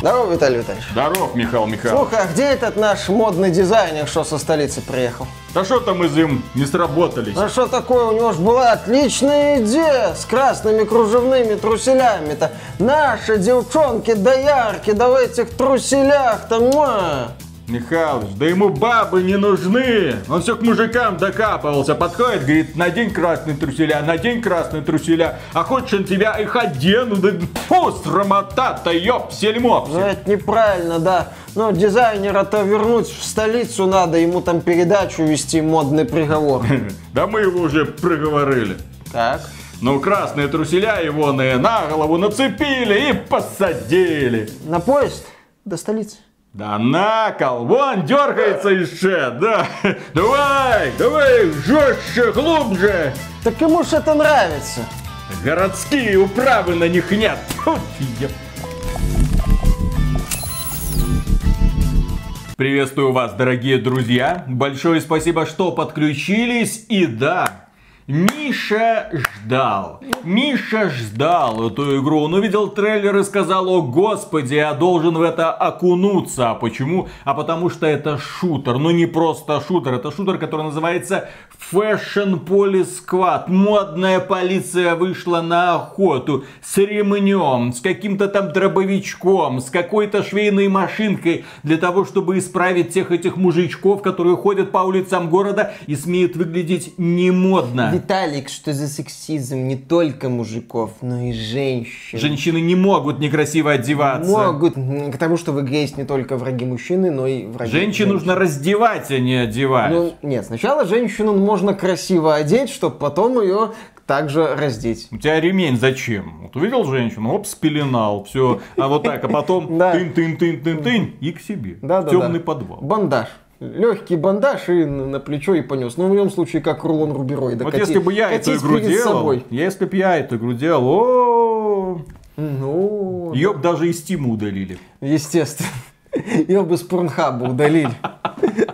Здорово, Виталий Витальевич. Здоров, Михаил Михайлович. Слухай, а где этот наш модный дизайнер, что со столицы приехал? Да что там из им не сработались? А что такое? У него же была отличная идея с красными кружевными труселями-то. Наши девчонки доярки, да в этих труселях-то. Михалыч, да ему бабы не нужны. Он все к мужикам докапывался. Подходит, говорит, надень красные труселя, надень красные труселя. А хочешь он тебя их одену? Да фу, срамота-то, ёп, сельмопси. Ну, это неправильно, да. Но дизайнера-то вернуть в столицу надо, ему там передачу вести, модный приговор. Да мы его уже проговорили. Так. Ну, красные труселя его на голову нацепили и посадили. На поезд до столицы. Да на кол, вон дергается еще, да. Давай, давай, жестче, глубже. Так ему ж это нравится. Городские управы на них нет. Фу. Приветствую вас, дорогие друзья. Большое спасибо, что подключились. И да, Миша ждал. Миша ждал эту игру. Он увидел трейлер и сказал, о господи, я должен в это окунуться. А почему? А потому что это шутер. Ну не просто шутер, это шутер, который называется Fashion Police Squad. Модная полиция вышла на охоту с ремнем, с каким-то там дробовичком, с какой-то швейной машинкой для того, чтобы исправить тех этих мужичков, которые ходят по улицам города и смеют выглядеть немодно. Виталик, что за сексизм не только мужиков, но и женщин. Женщины не могут некрасиво одеваться. Могут, м, потому что в игре есть не только враги мужчины, но и враги Женщин нужно раздевать, а не одевать. Ну, нет, сначала женщину можно красиво одеть, чтобы потом ее также раздеть. У тебя ремень зачем? Вот увидел женщину, оп, спеленал, все, а вот так, а потом тын-тын-тын-тын-тын и к себе. Да, да, темный подвал. Бандаж. Легкий бандаж и на плечо и понес. Ну, в моем случае, как рулон рубероида. Вот Кати- если бы я эту игру делал, собой. если бы я эту игру делал, о, Ну, ее бы даже из Стима удалили. естественно. Ее бы с Порнхаба удалили.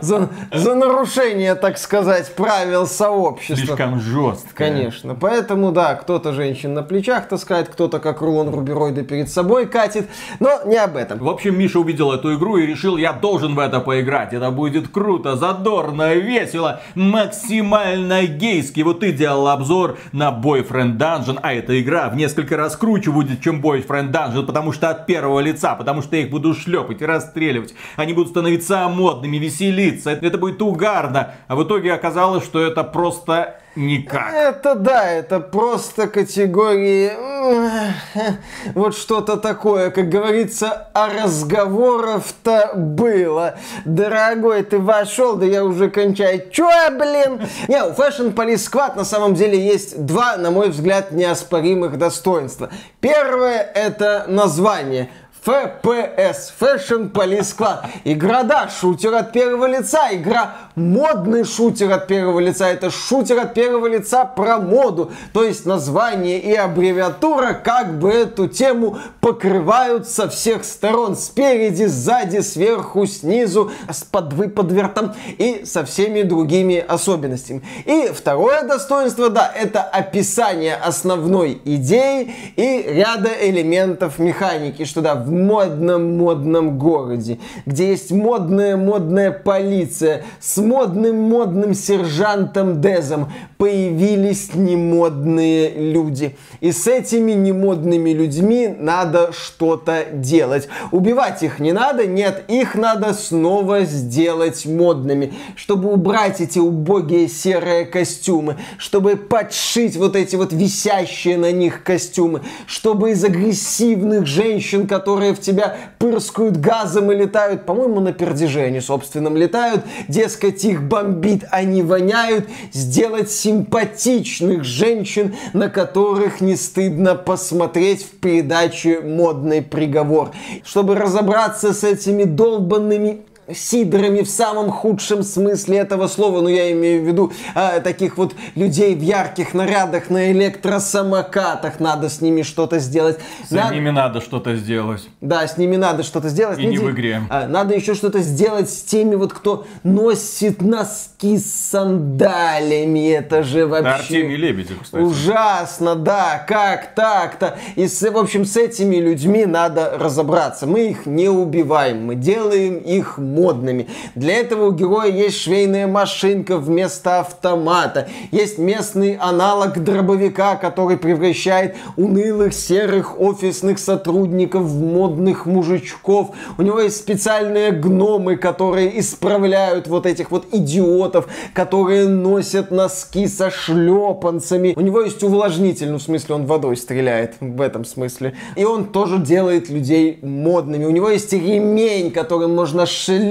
За, за нарушение, так сказать, правил сообщества. Слишком жестко. Конечно. Поэтому, да, кто-то женщин на плечах таскает, кто-то как рулон рубероида перед собой катит. Но не об этом. В общем, Миша увидел эту игру и решил, я должен в это поиграть. Это будет круто, задорно, весело, максимально гейски. Вот ты делал обзор на Boyfriend Dungeon, а эта игра в несколько раз круче будет, чем Boyfriend Dungeon, потому что от первого лица, потому что я их буду шлепать и расстреливать. Они будут становиться модными, веселиться. Это будет угарно. А в итоге оказалось, что это просто никак. Это да, это просто категории вот что-то такое, как говорится, а разговоров-то было. Дорогой, ты вошел, да я уже кончаю. Чё, блин? Не, у Fashion Police Squad на самом деле есть два, на мой взгляд, неоспоримых достоинства. Первое это название. FPS, Fashion Police Squad. Игра, да, шутер от первого лица. Игра модный шутер от первого лица. Это шутер от первого лица про моду. То есть название и аббревиатура как бы эту тему покрывают со всех сторон. Спереди, сзади, сверху, снизу, с подвыподвертом и со всеми другими особенностями. И второе достоинство, да, это описание основной идеи и ряда элементов механики, что да, в модном-модном городе, где есть модная-модная полиция с модным-модным сержантом Дезом, появились немодные люди. И с этими немодными людьми надо что-то делать. Убивать их не надо, нет, их надо снова сделать модными, чтобы убрать эти убогие серые костюмы, чтобы подшить вот эти вот висящие на них костюмы, чтобы из агрессивных женщин, которые в тебя пырскают газом и летают, по-моему, на пердеже они, собственном, летают, дескать, их бомбит, они воняют, сделать симпатичных женщин, на которых не стыдно посмотреть в передаче «Модный приговор». Чтобы разобраться с этими долбанными сидорами в самом худшем смысле этого слова, но я имею в виду э, таких вот людей в ярких нарядах на электросамокатах, надо с ними что-то сделать. С надо... ними надо что-то сделать. Да, с ними надо что-то сделать. И не в игре. А, надо еще что-то сделать с теми вот, кто носит носки с сандалиями, это же вообще... Да, Артемий Лебедев, кстати. Ужасно, да, как так-то? И, с, в общем, с этими людьми надо разобраться. Мы их не убиваем, мы делаем их модными. Для этого у героя есть швейная машинка вместо автомата. Есть местный аналог дробовика, который превращает унылых серых офисных сотрудников в модных мужичков. У него есть специальные гномы, которые исправляют вот этих вот идиотов, которые носят носки со шлепанцами. У него есть увлажнитель, ну в смысле он водой стреляет в этом смысле. И он тоже делает людей модными. У него есть ремень, которым можно шлепать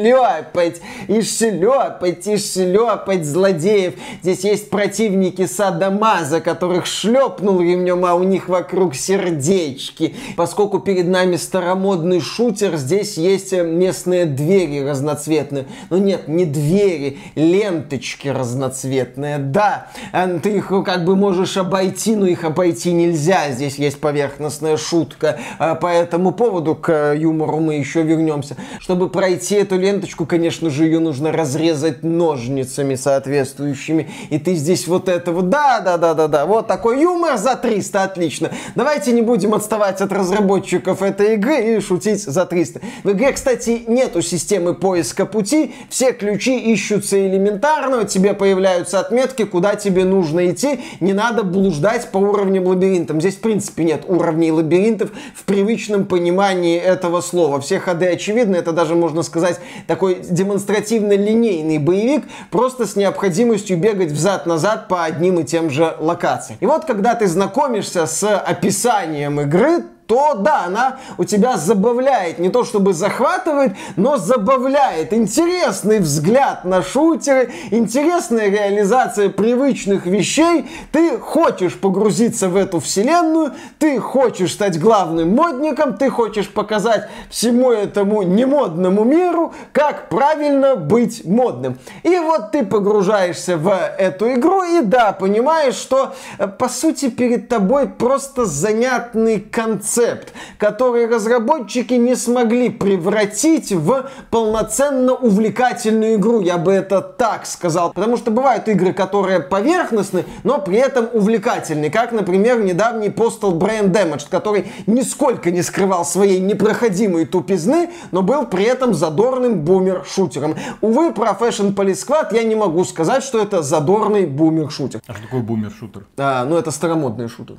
и шлепать и шлепать злодеев. Здесь есть противники Садамаза, которых шлепнул ремнем, а у них вокруг сердечки. Поскольку перед нами старомодный шутер, здесь есть местные двери разноцветные. Но нет, не двери, ленточки разноцветные. Да, э, ты их как бы можешь обойти, но их обойти нельзя. Здесь есть поверхностная шутка. А по этому поводу к юмору мы еще вернемся. Чтобы пройти эту ленточку, конечно же, ее нужно разрезать ножницами соответствующими. И ты здесь вот это вот, да, да, да, да, да, вот такой юмор за 300, отлично. Давайте не будем отставать от разработчиков этой игры и шутить за 300. В игре, кстати, нету системы поиска пути, все ключи ищутся элементарно, тебе появляются отметки, куда тебе нужно идти, не надо блуждать по уровням лабиринтам. Здесь, в принципе, нет уровней лабиринтов в привычном понимании этого слова. Все ходы очевидны, это даже, можно сказать, такой демонстративно-линейный боевик, просто с необходимостью бегать взад-назад по одним и тем же локациям. И вот, когда ты знакомишься с описанием игры, то да, она у тебя забавляет. Не то чтобы захватывает, но забавляет. Интересный взгляд на шутеры, интересная реализация привычных вещей. Ты хочешь погрузиться в эту вселенную, ты хочешь стать главным модником, ты хочешь показать всему этому немодному миру, как правильно быть модным. И вот ты погружаешься в эту игру и да, понимаешь, что э, по сути перед тобой просто занятный концепт концепт, который разработчики не смогли превратить в полноценно увлекательную игру. Я бы это так сказал. Потому что бывают игры, которые поверхностны, но при этом увлекательны. Как, например, недавний Postal Brand Damage, который нисколько не скрывал своей непроходимой тупизны, но был при этом задорным бумер-шутером. Увы, про Fashion Police Squad я не могу сказать, что это задорный бумер-шутер. А что такое бумер-шутер? А, ну это старомодный шутер.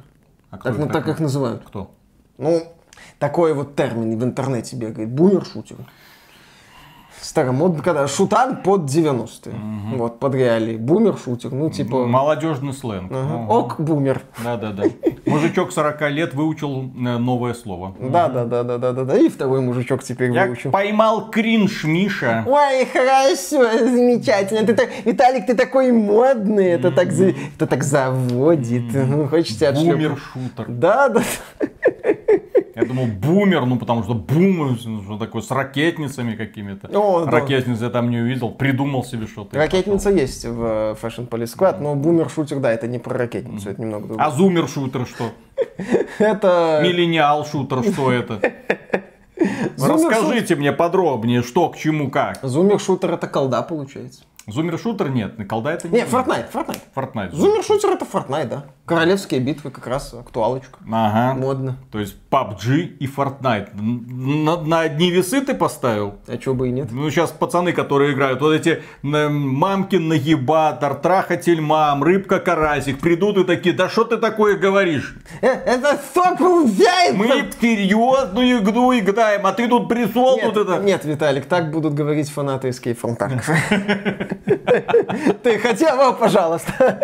А так, ну, так их называют. Кто? Ну, такой вот термин в интернете бегает. Бумер-шутер старомодно, когда шутан под 90-е. Угу. Вот, под реалии. Бумер-шутер, ну, типа... Молодежный сленг. Ага. Угу. Ок-бумер. Да-да-да. Мужичок 40 лет выучил э, новое слово. Да-да-да-да-да-да. И второй мужичок теперь Я выучил. поймал кринж, Миша. Ой, хорошо, замечательно. Ты так... Виталик, ты такой модный. Это так, за... это так заводит. Хочется отшлепать. Бумер-шутер. Да-да. Я думал, бумер, ну потому что бум, что такое, с ракетницами какими-то. О, Ракетницы да. я там не увидел, придумал себе что-то. Ракетница есть в э, Fashion Police Squad, но бумер-шутер, да, это не про ракетницу, это немного другое. А зумер-шутер что? Это... Миллениал-шутер, что это? Расскажите мне подробнее, что к чему, как. Зумер-шутер это колда получается. Зумер-шутер нет, колда это не. Не, Fortnite, Fortnite. Fortnite. Зумер-шутер это Fortnite, да. Королевские битвы как раз актуалочка. Ага. Модно. То есть PUBG и Fortnite. На, на одни весы ты поставил? А чего бы и нет. Ну, сейчас пацаны, которые играют, вот эти мамкин нагибатор, трахатель мам, рыбка карасик, придут и такие, да что ты такое говоришь? Э, это сок взяет! Мы серьезную игру играем, а ты тут присол тут это... Нет, Виталик, так будут говорить фанаты Escape from Tarkov. Ты хотя бы, пожалуйста.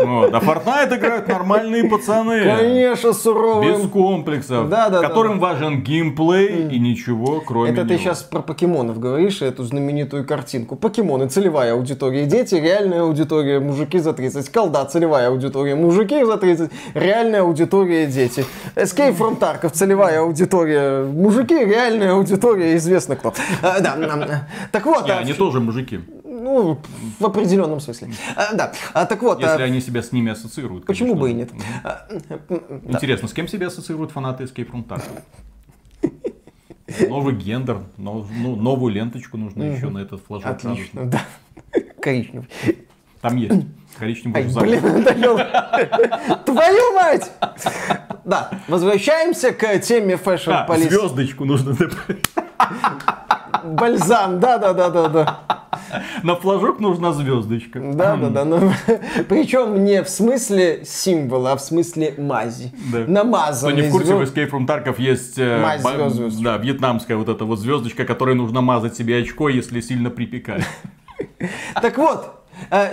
Вот. А Fortnite играют нормальные пацаны. Конечно, суровые. Без комплексов. Да, да, да. Которым важен геймплей и ничего кроме Это ты него. сейчас про покемонов говоришь, эту знаменитую картинку. Покемоны, целевая аудитория, дети, реальная аудитория, мужики за 30. Колда, целевая аудитория, мужики за 30, реальная аудитория, дети. Escape from Tarkov, целевая аудитория, мужики, реальная аудитория, известно кто. А, Да, так вот. Не, а, они тоже мужики. Ну, в определенном смысле. А, Да, А, так вот. Если а, они себя с ними ассоциируют. Почему конечно. бы и нет? Интересно, с кем себя ассоциируют фанаты Escape from Tarkov? Новый гендер, нов- ну, новую ленточку нужно еще на этот флажок. Отлично, да. Коричневый. Там есть. Коричневый Ай, блин, надоел. Твою мать! Да, возвращаемся к теме А, Police. звездочку нужно добавить. Бальзам, да, да, да, да, да. На флажок нужна звездочка. Да, да, да. Ну, причем не в смысле символа, а в смысле мази. Да. Кто Намазанный не в курсе, в звезд- Escape from Tarkov есть э, Мазь да, вьетнамская вот эта вот звездочка, которой нужно мазать себе очко, если сильно припекает. Так вот,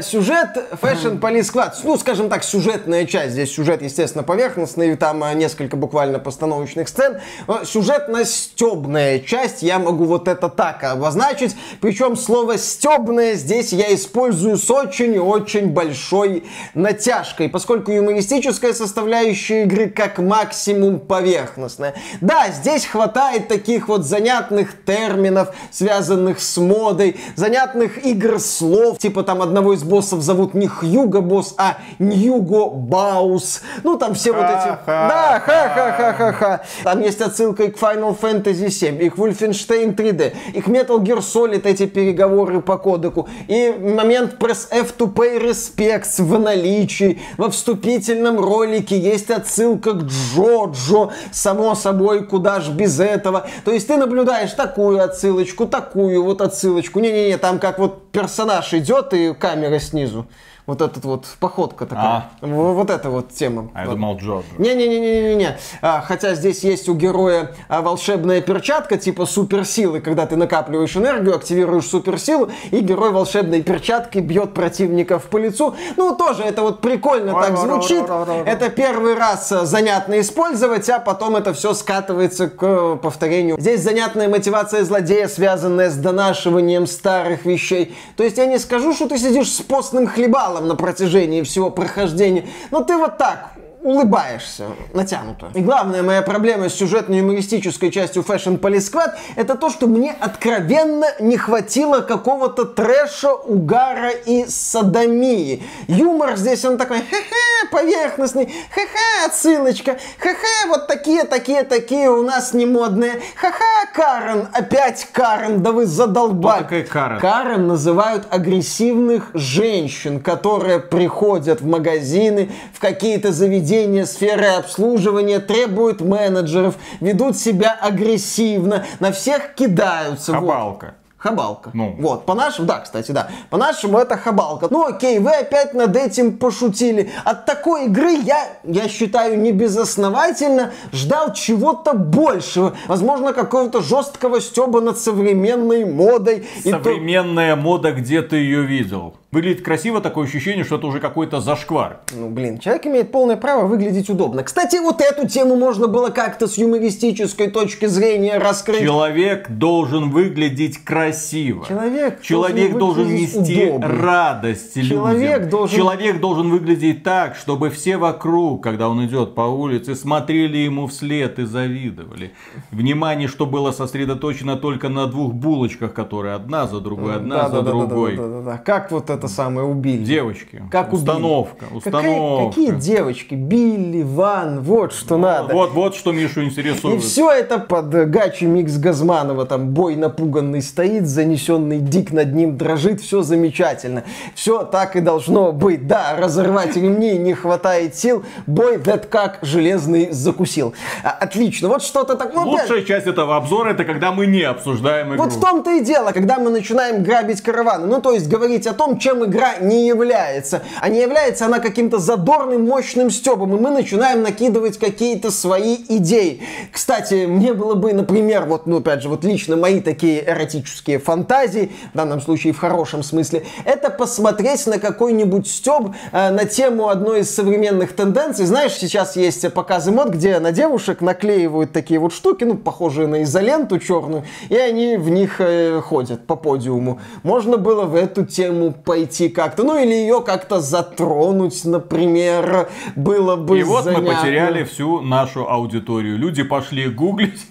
сюжет Fashion Police Squad, ну, скажем так, сюжетная часть. Здесь сюжет, естественно, поверхностный, там э, несколько буквально постановочных сцен. Э, Сюжетно-стебная часть, я могу вот это так обозначить. Причем слово стебное здесь я использую с очень-очень большой натяжкой, поскольку юмористическая составляющая игры как максимум поверхностная. Да, здесь хватает таких вот занятных терминов, связанных с модой, занятных игр слов, типа там одного из боссов зовут не Хьюго босс, а Ньюго Баус. Ну там все вот эти... Да, ха-ха-ха-ха-ха. Там есть отсылка и к Final Fantasy 7, и к Wolfenstein 3D, и к Metal Gear Solid эти переговоры по кодеку, и момент Press F to Pay Respects в наличии. Во вступительном ролике есть отсылка к Джоджо, само собой, куда ж без этого. То есть ты наблюдаешь такую отсылочку, такую вот отсылочку. Не-не-не, там как вот персонаж идет и камера снизу. Вот этот вот походка такая. В- Вот эта вот тема. А я Вот. думал, Джордж. Не-не-не-не-не. А, хотя здесь есть у героя а, волшебная перчатка типа суперсилы, когда ты накапливаешь энергию, активируешь суперсилу, и герой волшебной перчаткой бьет противников по лицу. Ну, тоже это вот прикольно так звучит. Это первый раз а, занятно использовать, а потом это все скатывается к э, повторению. Здесь занятная мотивация злодея, связанная с донашиванием старых вещей. То есть я не скажу, что ты сидишь с постным хлебалом на протяжении всего прохождения, но ты вот так улыбаешься, натянуто. И главная моя проблема с сюжетно-юмористической частью Fashion Police Squad это то, что мне откровенно не хватило какого-то трэша, угара и садомии. Юмор здесь он такой, хе-хе, поверхностный, хе-хе, отсылочка, хе-хе, вот такие, такие, такие у нас не модные, ха-ха, Карен, опять Карен, да вы задолбали. Кто такая Карен? Карен называют агрессивных женщин, которые приходят в магазины, в какие-то заведения сферы обслуживания, требуют менеджеров, ведут себя агрессивно, на всех кидаются. вот. Хабалка. Хабалка. Ну. Вот, по-нашему, да, кстати, да. По-нашему это хабалка. Ну окей, вы опять над этим пошутили. От такой игры я, я считаю, не безосновательно ждал чего-то большего. Возможно, какого-то жесткого стеба над современной модой. И то- Современная мода, где ты ее видел? Выглядит красиво, такое ощущение, что это уже какой-то зашквар. Ну, блин, человек имеет полное право выглядеть удобно. Кстати, вот эту тему можно было как-то с юмористической точки зрения раскрыть. Человек должен выглядеть красиво. Человек Человек должен, должен нести удобно. радость Человек людям. должен- Человек должен выглядеть так, чтобы все вокруг, когда он идет по улице, смотрели ему вслед и завидовали. Внимание, что было сосредоточено только на двух булочках, которые одна за другой, одна за другой. Да-да-да-да-да-да. Как вот это самое убили? Девочки, Как убили? установка, Какая- установка. какие девочки? Билли, Ван, вот что надо. Вот, вот что Мишу И интересует. все это под э, гачи микс Газманова, там бой напуганный стоит, занесенный дик над ним дрожит, все замечательно. Все так и должно быть. Да, разорвать ремни не хватает сил, бой that как железный закусил. А, отлично, вот что-то так... ну, опять- Лучшая часть этого обзора это когда мы не обсуждаем игру. Вот в том-то и дело, когда мы начинаем грабить караваны. Ну, то есть говорить о том, чем чем игра не является. А не является она каким-то задорным, мощным стебом, и мы начинаем накидывать какие-то свои идеи. Кстати, мне было бы, например, вот, ну, опять же, вот лично мои такие эротические фантазии, в данном случае в хорошем смысле, это посмотреть на какой-нибудь стеб э, на тему одной из современных тенденций. Знаешь, сейчас есть показы мод, где на девушек наклеивают такие вот штуки, ну, похожие на изоленту черную, и они в них э, ходят по подиуму. Можно было в эту тему пойти как-то, ну, или ее как-то затронуть, например, было бы И вот занятно. мы потеряли всю нашу аудиторию. Люди пошли гуглить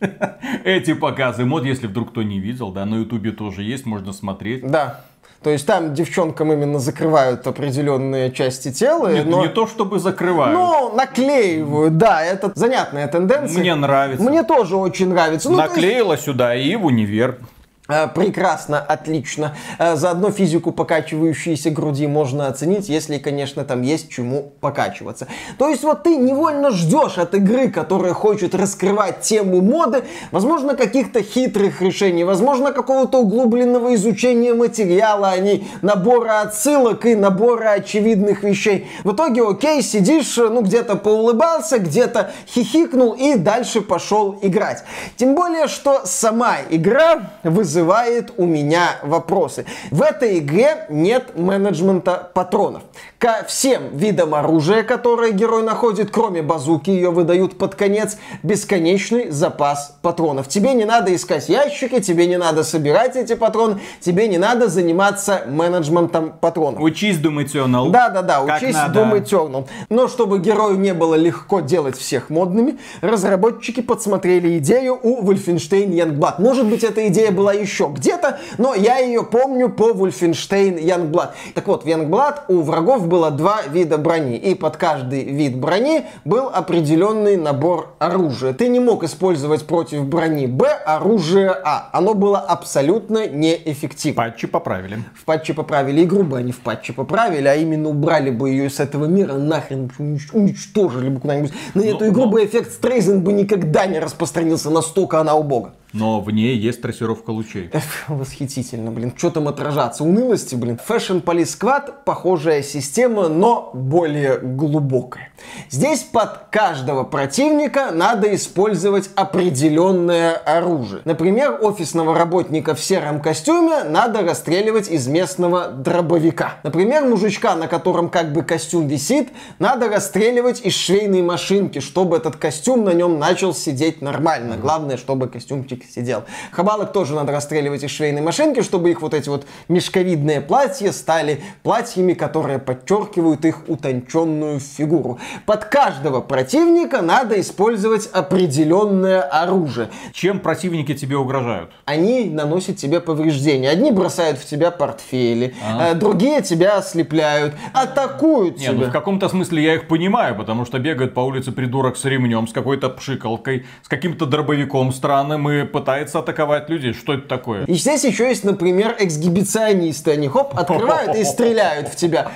эти показы мод, если вдруг кто не видел, да, на ютубе тоже есть, можно смотреть. Да. То есть там девчонкам именно закрывают определенные части тела. Нет, но... не то чтобы закрывают. Ну, наклеивают, да, это занятная тенденция. Мне нравится. Мне тоже очень нравится. Ну, то есть, Наклеила сюда и в универ. Э, Прекрасно, отлично. Э, Заодно физику покачивающейся груди можно оценить, если, конечно, там есть чему покачиваться. То есть вот ты невольно ждешь от игры, которая хочет раскрывать тему моды, возможно, каких-то хитрых решений, возможно, какого-то углубленного изучения материала, а не набора отсылок и набора очевидных вещей. В итоге, окей, сидишь, ну, где-то поулыбался, где-то хихикнул и дальше пошел играть. Тем более, что сама игра вызывает у меня вопросы. В этой игре нет менеджмента патронов. Ко всем видам оружия, которые герой находит, кроме базуки, ее выдают под конец, бесконечный запас патронов. Тебе не надо искать ящики, тебе не надо собирать эти патроны, тебе не надо заниматься менеджментом патронов. Учись думать Eternal. Да-да-да, учись надо. думать Eternal. Но чтобы герою не было легко делать всех модными, разработчики подсмотрели идею у Wolfenstein Youngblood. Может быть, эта идея была еще где-то, но я ее помню по Wolfenstein Youngblood. Так вот, в Youngblood у врагов было два вида брони, и под каждый вид брони был определенный набор оружия. Ты не мог использовать против брони Б оружие А. Оно было абсолютно неэффективно. Патчи поправили. В патче поправили игру бы они в патче поправили, а именно убрали бы ее с этого мира, нахрен унич- уничтожили бы куда-нибудь. На эту Но- игру но- бы эффект Стрейзен бы никогда не распространился, настолько она убога. Но в ней есть трассировка лучей. Восхитительно, блин. Что там отражаться? Унылости, блин. Fashion Police Squad похожая система, но более глубокая. Здесь под каждого противника надо использовать определенное оружие. Например, офисного работника в сером костюме надо расстреливать из местного дробовика. Например, мужичка, на котором как бы костюм висит, надо расстреливать из швейной машинки, чтобы этот костюм на нем начал сидеть нормально. Главное, чтобы костюмчик сидел. Хабалок тоже надо расстреливать из швейной машинки, чтобы их вот эти вот мешковидные платья стали платьями, которые подчеркивают их утонченную фигуру. Под каждого противника надо использовать определенное оружие. Чем противники тебе угрожают? Они наносят тебе повреждения. Одни бросают в тебя портфели, э, другие тебя ослепляют, атакуют Не, ну тебя. в каком-то смысле я их понимаю, потому что бегает по улице придурок с ремнем, с какой-то пшикалкой, с каким-то дробовиком странным и пытается атаковать людей. Что это такое? И здесь еще есть, например, эксгибиционисты. Они хоп, открывают и стреляют в тебя.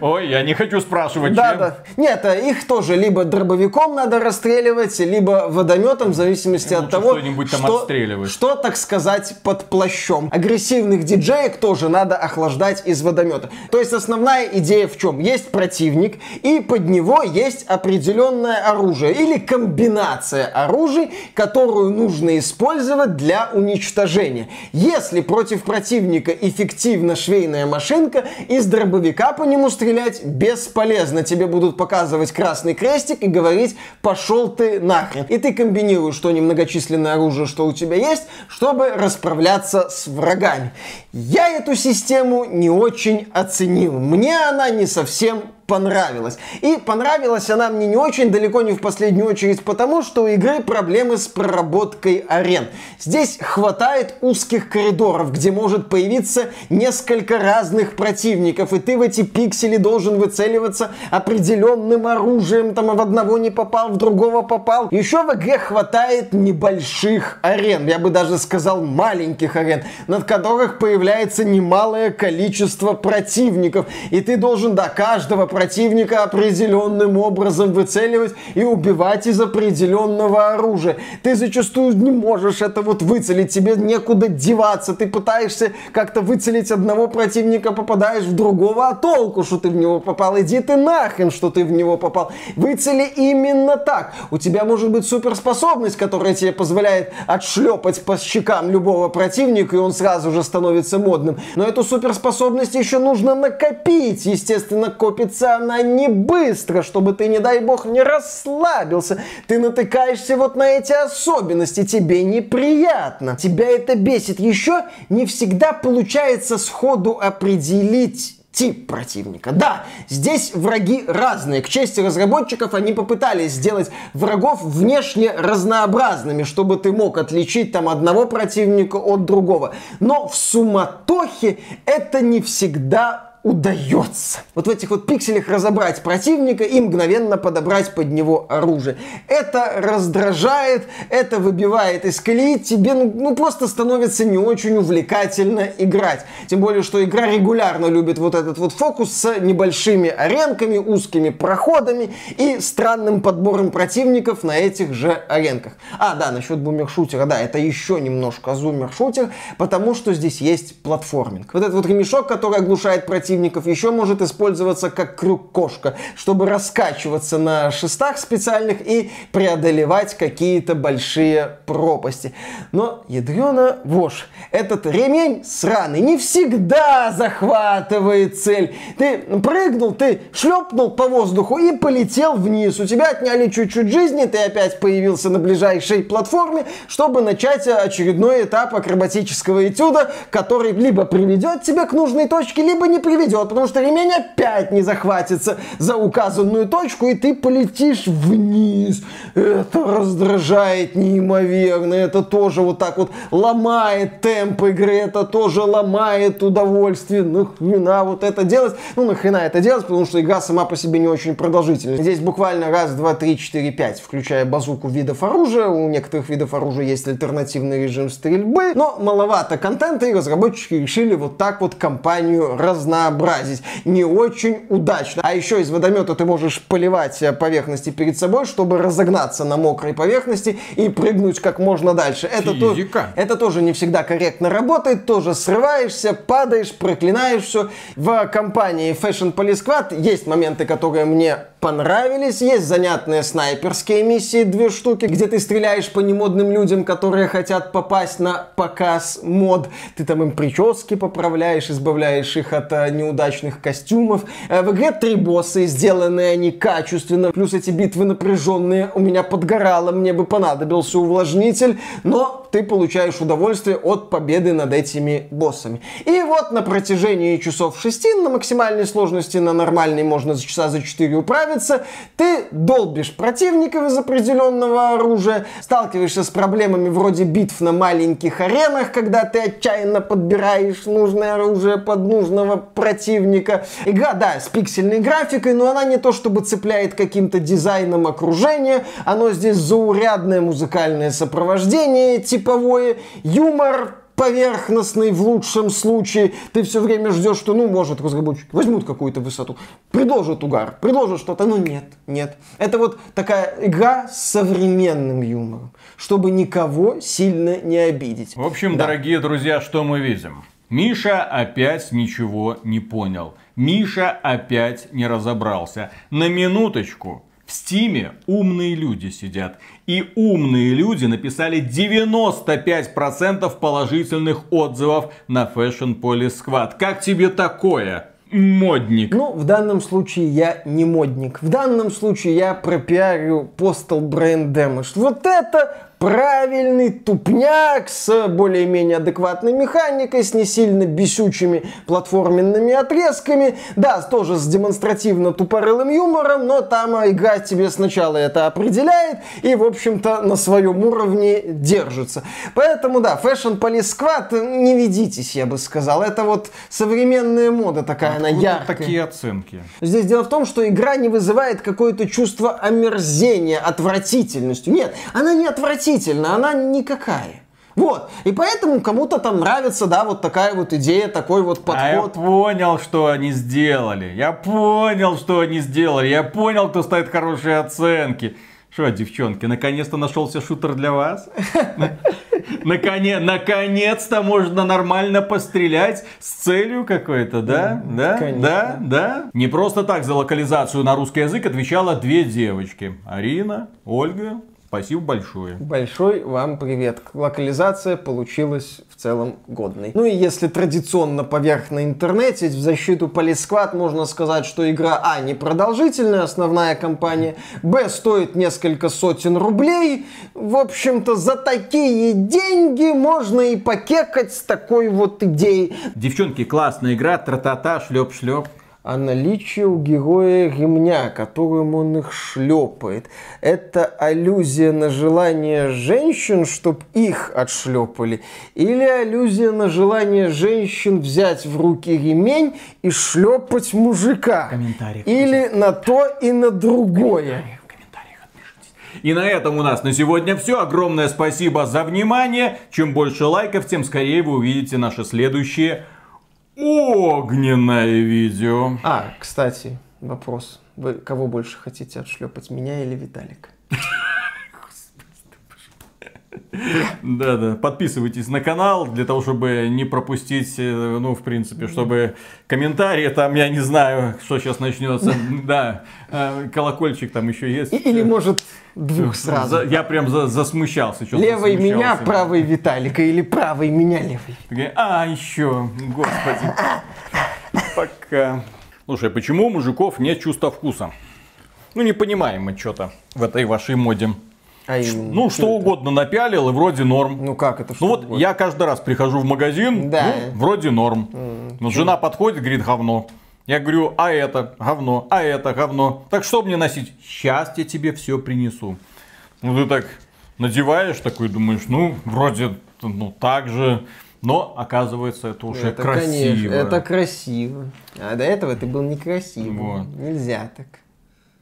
Ой, я не хочу спрашивать, Да, чем. да. Нет, а их тоже либо дробовиком надо расстреливать, либо водометом, в зависимости от Лучше того, что-нибудь там что, что, так сказать, под плащом. Агрессивных диджеек тоже надо охлаждать из водомета. То есть основная идея в чем? Есть противник, и под него есть определенное оружие или комбинация оружий, которую нужно использовать для уничтожения. Если против противника эффективна швейная машинка, из дробовика по нему стрелять бесполезно. Тебе будут показывать красный крестик и говорить «пошел ты нахрен». И ты комбинируешь то немногочисленное оружие, что у тебя есть, чтобы расправляться с врагами. Я эту систему не очень оценил. Мне она не совсем понравилась. И понравилась она мне не очень, далеко не в последнюю очередь, потому что у игры проблемы с проработкой арен. Здесь хватает узких коридоров, где может появиться несколько разных противников, и ты в эти пиксели должен выцеливаться определенным оружием, там в одного не попал, в другого попал. Еще в игре хватает небольших арен, я бы даже сказал маленьких арен, над которых появляется немалое количество противников, и ты должен до каждого противника противника определенным образом выцеливать и убивать из определенного оружия. Ты зачастую не можешь это вот выцелить, тебе некуда деваться, ты пытаешься как-то выцелить одного противника, попадаешь в другого, а толку, что ты в него попал, иди ты нахрен, что ты в него попал. Выцели именно так. У тебя может быть суперспособность, которая тебе позволяет отшлепать по щекам любого противника, и он сразу же становится модным. Но эту суперспособность еще нужно накопить. Естественно, копится она не быстро, чтобы ты, не дай бог, не расслабился. Ты натыкаешься вот на эти особенности, тебе неприятно. Тебя это бесит. Еще не всегда получается сходу определить тип противника. Да, здесь враги разные. К чести разработчиков, они попытались сделать врагов внешне разнообразными, чтобы ты мог отличить там одного противника от другого. Но в суматохе это не всегда удается. Вот в этих вот пикселях разобрать противника и мгновенно подобрать под него оружие. Это раздражает, это выбивает из колеи, тебе ну, ну просто становится не очень увлекательно играть. Тем более, что игра регулярно любит вот этот вот фокус с небольшими аренками, узкими проходами и странным подбором противников на этих же аренках. А, да, насчет бумершутера, да, это еще немножко зумер-шутер, потому что здесь есть платформинг. Вот этот вот ремешок, который оглушает противника, противников еще может использоваться как крюк-кошка, чтобы раскачиваться на шестах специальных и преодолевать какие-то большие пропасти. Но, ядрена вошь, этот ремень сраный не всегда захватывает цель. Ты прыгнул, ты шлепнул по воздуху и полетел вниз. У тебя отняли чуть-чуть жизни, ты опять появился на ближайшей платформе, чтобы начать очередной этап акробатического этюда, который либо приведет тебя к нужной точке, либо не приведет приведет, потому что ремень опять не захватится за указанную точку, и ты полетишь вниз. Это раздражает неимоверно, это тоже вот так вот ломает темп игры, это тоже ломает удовольствие. Нахрена вот это делать? Ну, нахрена это делать, потому что игра сама по себе не очень продолжительная. Здесь буквально раз, два, три, четыре, пять, включая базуку видов оружия. У некоторых видов оружия есть альтернативный режим стрельбы, но маловато контента, и разработчики решили вот так вот компанию разнообразить разнообразить. Не очень удачно. А еще из водомета ты можешь поливать э, поверхности перед собой, чтобы разогнаться на мокрой поверхности и прыгнуть как можно дальше. Это, то, это тоже не всегда корректно работает, тоже срываешься, падаешь, проклинаешь все. В компании Fashion Police Squad есть моменты, которые мне понравились. Есть занятные снайперские миссии, две штуки, где ты стреляешь по немодным людям, которые хотят попасть на показ мод. Ты там им прически поправляешь, избавляешь их от э, неудачных костюмов. Э, в игре три босса, сделанные они качественно, плюс эти битвы напряженные. У меня подгорало, мне бы понадобился увлажнитель, но ты получаешь удовольствие от победы над этими боссами. И вот на протяжении часов 6 на максимальной сложности, на нормальной можно за часа за 4 управиться, ты долбишь противников из определенного оружия, сталкиваешься с проблемами вроде битв на маленьких аренах, когда ты отчаянно подбираешь нужное оружие под нужного противника. Игра, да, с пиксельной графикой, но она не то чтобы цепляет каким-то дизайном окружения, оно здесь заурядное музыкальное сопровождение, типовое, юмор поверхностный в лучшем случае. Ты все время ждешь, что, ну, может, разработчики возьмут какую-то высоту, предложат угар, предложат что-то, но нет, нет. Это вот такая игра с современным юмором, чтобы никого сильно не обидеть. В общем, да. дорогие друзья, что мы видим? Миша опять ничего не понял. Миша опять не разобрался. На минуточку, в Стиме умные люди сидят. И умные люди написали 95% положительных отзывов на Fashion Police Squad. Как тебе такое? Модник. Ну, в данном случае я не модник. В данном случае я пропиарю Postal Brain Damage. Вот это правильный тупняк с более-менее адекватной механикой, с не сильно бесючими платформенными отрезками. Да, тоже с демонстративно тупорылым юмором, но там игра тебе сначала это определяет и, в общем-то, на своем уровне держится. Поэтому, да, Fashion Police Squad, не ведитесь, я бы сказал. Это вот современная мода такая, Откуда она яркая. такие оценки? Здесь дело в том, что игра не вызывает какое-то чувство омерзения, отвратительностью. Нет, она не отвратительная отвратительна, она никакая. Вот. И поэтому кому-то там нравится, да, вот такая вот идея, такой вот подход. А я понял, что они сделали. Я понял, что они сделали. Я понял, кто ставит хорошие оценки. Что, девчонки, наконец-то нашелся шутер для вас? Наконец-то можно нормально пострелять с целью какой-то, да? Да? Да? Да? Не просто так за локализацию на русский язык отвечала две девочки. Арина, Ольга Спасибо большое. Большой вам привет. Локализация получилась в целом годной. Ну и если традиционно поверх на интернете, в защиту Полисквад можно сказать, что игра А не продолжительная, основная кампания, Б стоит несколько сотен рублей. В общем-то, за такие деньги можно и покекать с такой вот идеей. Девчонки, классная игра, тра-та-та, шлеп-шлеп а наличие у героя ремня, которым он их шлепает. Это аллюзия на желание женщин, чтобы их отшлепали? Или аллюзия на желание женщин взять в руки ремень и шлепать мужика? Или на то и на другое? И на этом у нас на сегодня все. Огромное спасибо за внимание. Чем больше лайков, тем скорее вы увидите наши следующие огненное видео. А, кстати, вопрос. Вы кого больше хотите отшлепать, меня или Виталика? Да, да. Подписывайтесь на канал для того, чтобы не пропустить, э, ну, в принципе, чтобы комментарии там, я не знаю, что сейчас начнется. Да, э, колокольчик там еще есть. Или, может, двух сразу. Я прям засмущался. Левый меня, правый Виталика или правый меня, левый. А, еще, господи. Пока. Слушай, почему у мужиков нет чувства вкуса? Ну, не понимаем мы что-то в этой вашей моде. А именно, ну, что, что угодно напялил, и вроде норм. Ну как это? Ну вот угодно? я каждый раз прихожу в магазин, да. ну, вроде норм. Mm, Но жена подходит, говорит, говно. Я говорю, а это говно, а это говно. Так что мне носить? Сейчас я тебе все принесу. Ну ты так надеваешь, такой думаешь, ну вроде ну так же. Но оказывается это уже это, красиво. Конечно, это красиво. А до этого ты был некрасивым. Вот. Нельзя так.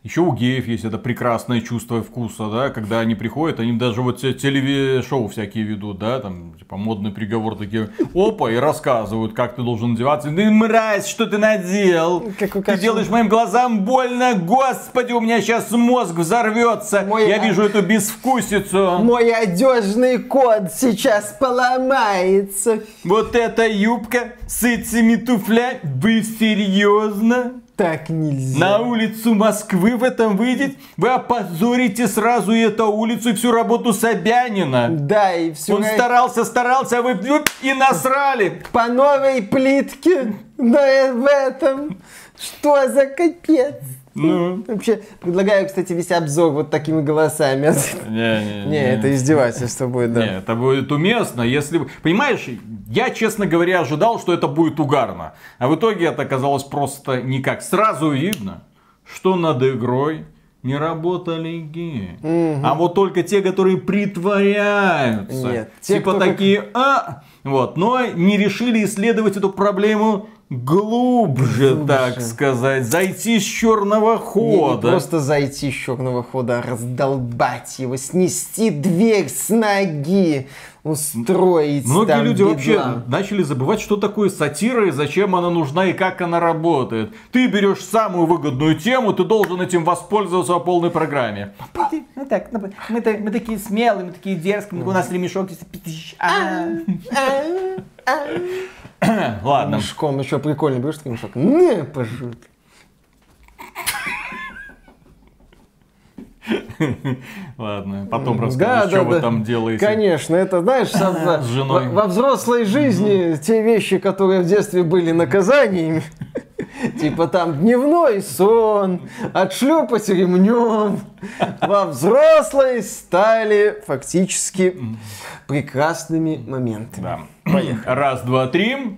Еще у геев есть это прекрасное чувство вкуса, да, когда они приходят, они даже вот телевизор-шоу всякие ведут, да, там, типа, модный приговор такие, опа, и рассказывают, как ты должен одеваться. Ты мразь, что ты надел? Ты делаешь моим глазам больно, господи, у меня сейчас мозг взорвется. Мой... Я вижу эту безвкусицу. Мой одежный код сейчас поломается. Вот эта юбка с этими туфлями, вы серьезно? Так нельзя. На улицу Москвы в этом выйдет, вы опозорите сразу и эту улицу, и всю работу Собянина. Да, и все. Он старался, старался, а вы и насрали. По новой плитке, да в этом. Что за капец? Ну. Вообще, предлагаю, кстати, весь обзор вот такими голосами. Не, не, не. это издевательство будет, да. Не, это будет уместно, если... Понимаешь, я, честно говоря, ожидал, что это будет угарно. А в итоге это оказалось просто никак. Сразу видно, что над игрой не работали геи. Угу. А вот только те, которые притворяются. Нет, те, типа такие, как... а, вот, но не решили исследовать эту проблему глубже, глубже, так сказать, зайти с черного хода. Не, не просто зайти с черного хода, а раздолбать его, снести дверь с ноги, устроить. Многие там люди бедла. вообще начали забывать, что такое сатира и зачем она нужна и как она работает. Ты берешь самую выгодную тему, ты должен этим воспользоваться по полной программе. Ну так, ну, мы, мы такие смелые, мы такие дерзкие, у нас ремешок здесь. Ладно. Мешком еще прикольно, берешь мешок. Не, пожалуйста. Ладно, потом расскажешь, да, что да, вы да. там делаете. Конечно, это, знаешь, с женой. Во, во взрослой жизни те вещи, которые в детстве были наказаниями, Типа там дневной сон, отшлепать ремнем. Во взрослой стали фактически прекрасными моментами. Да. Поехали. Раз, два, три.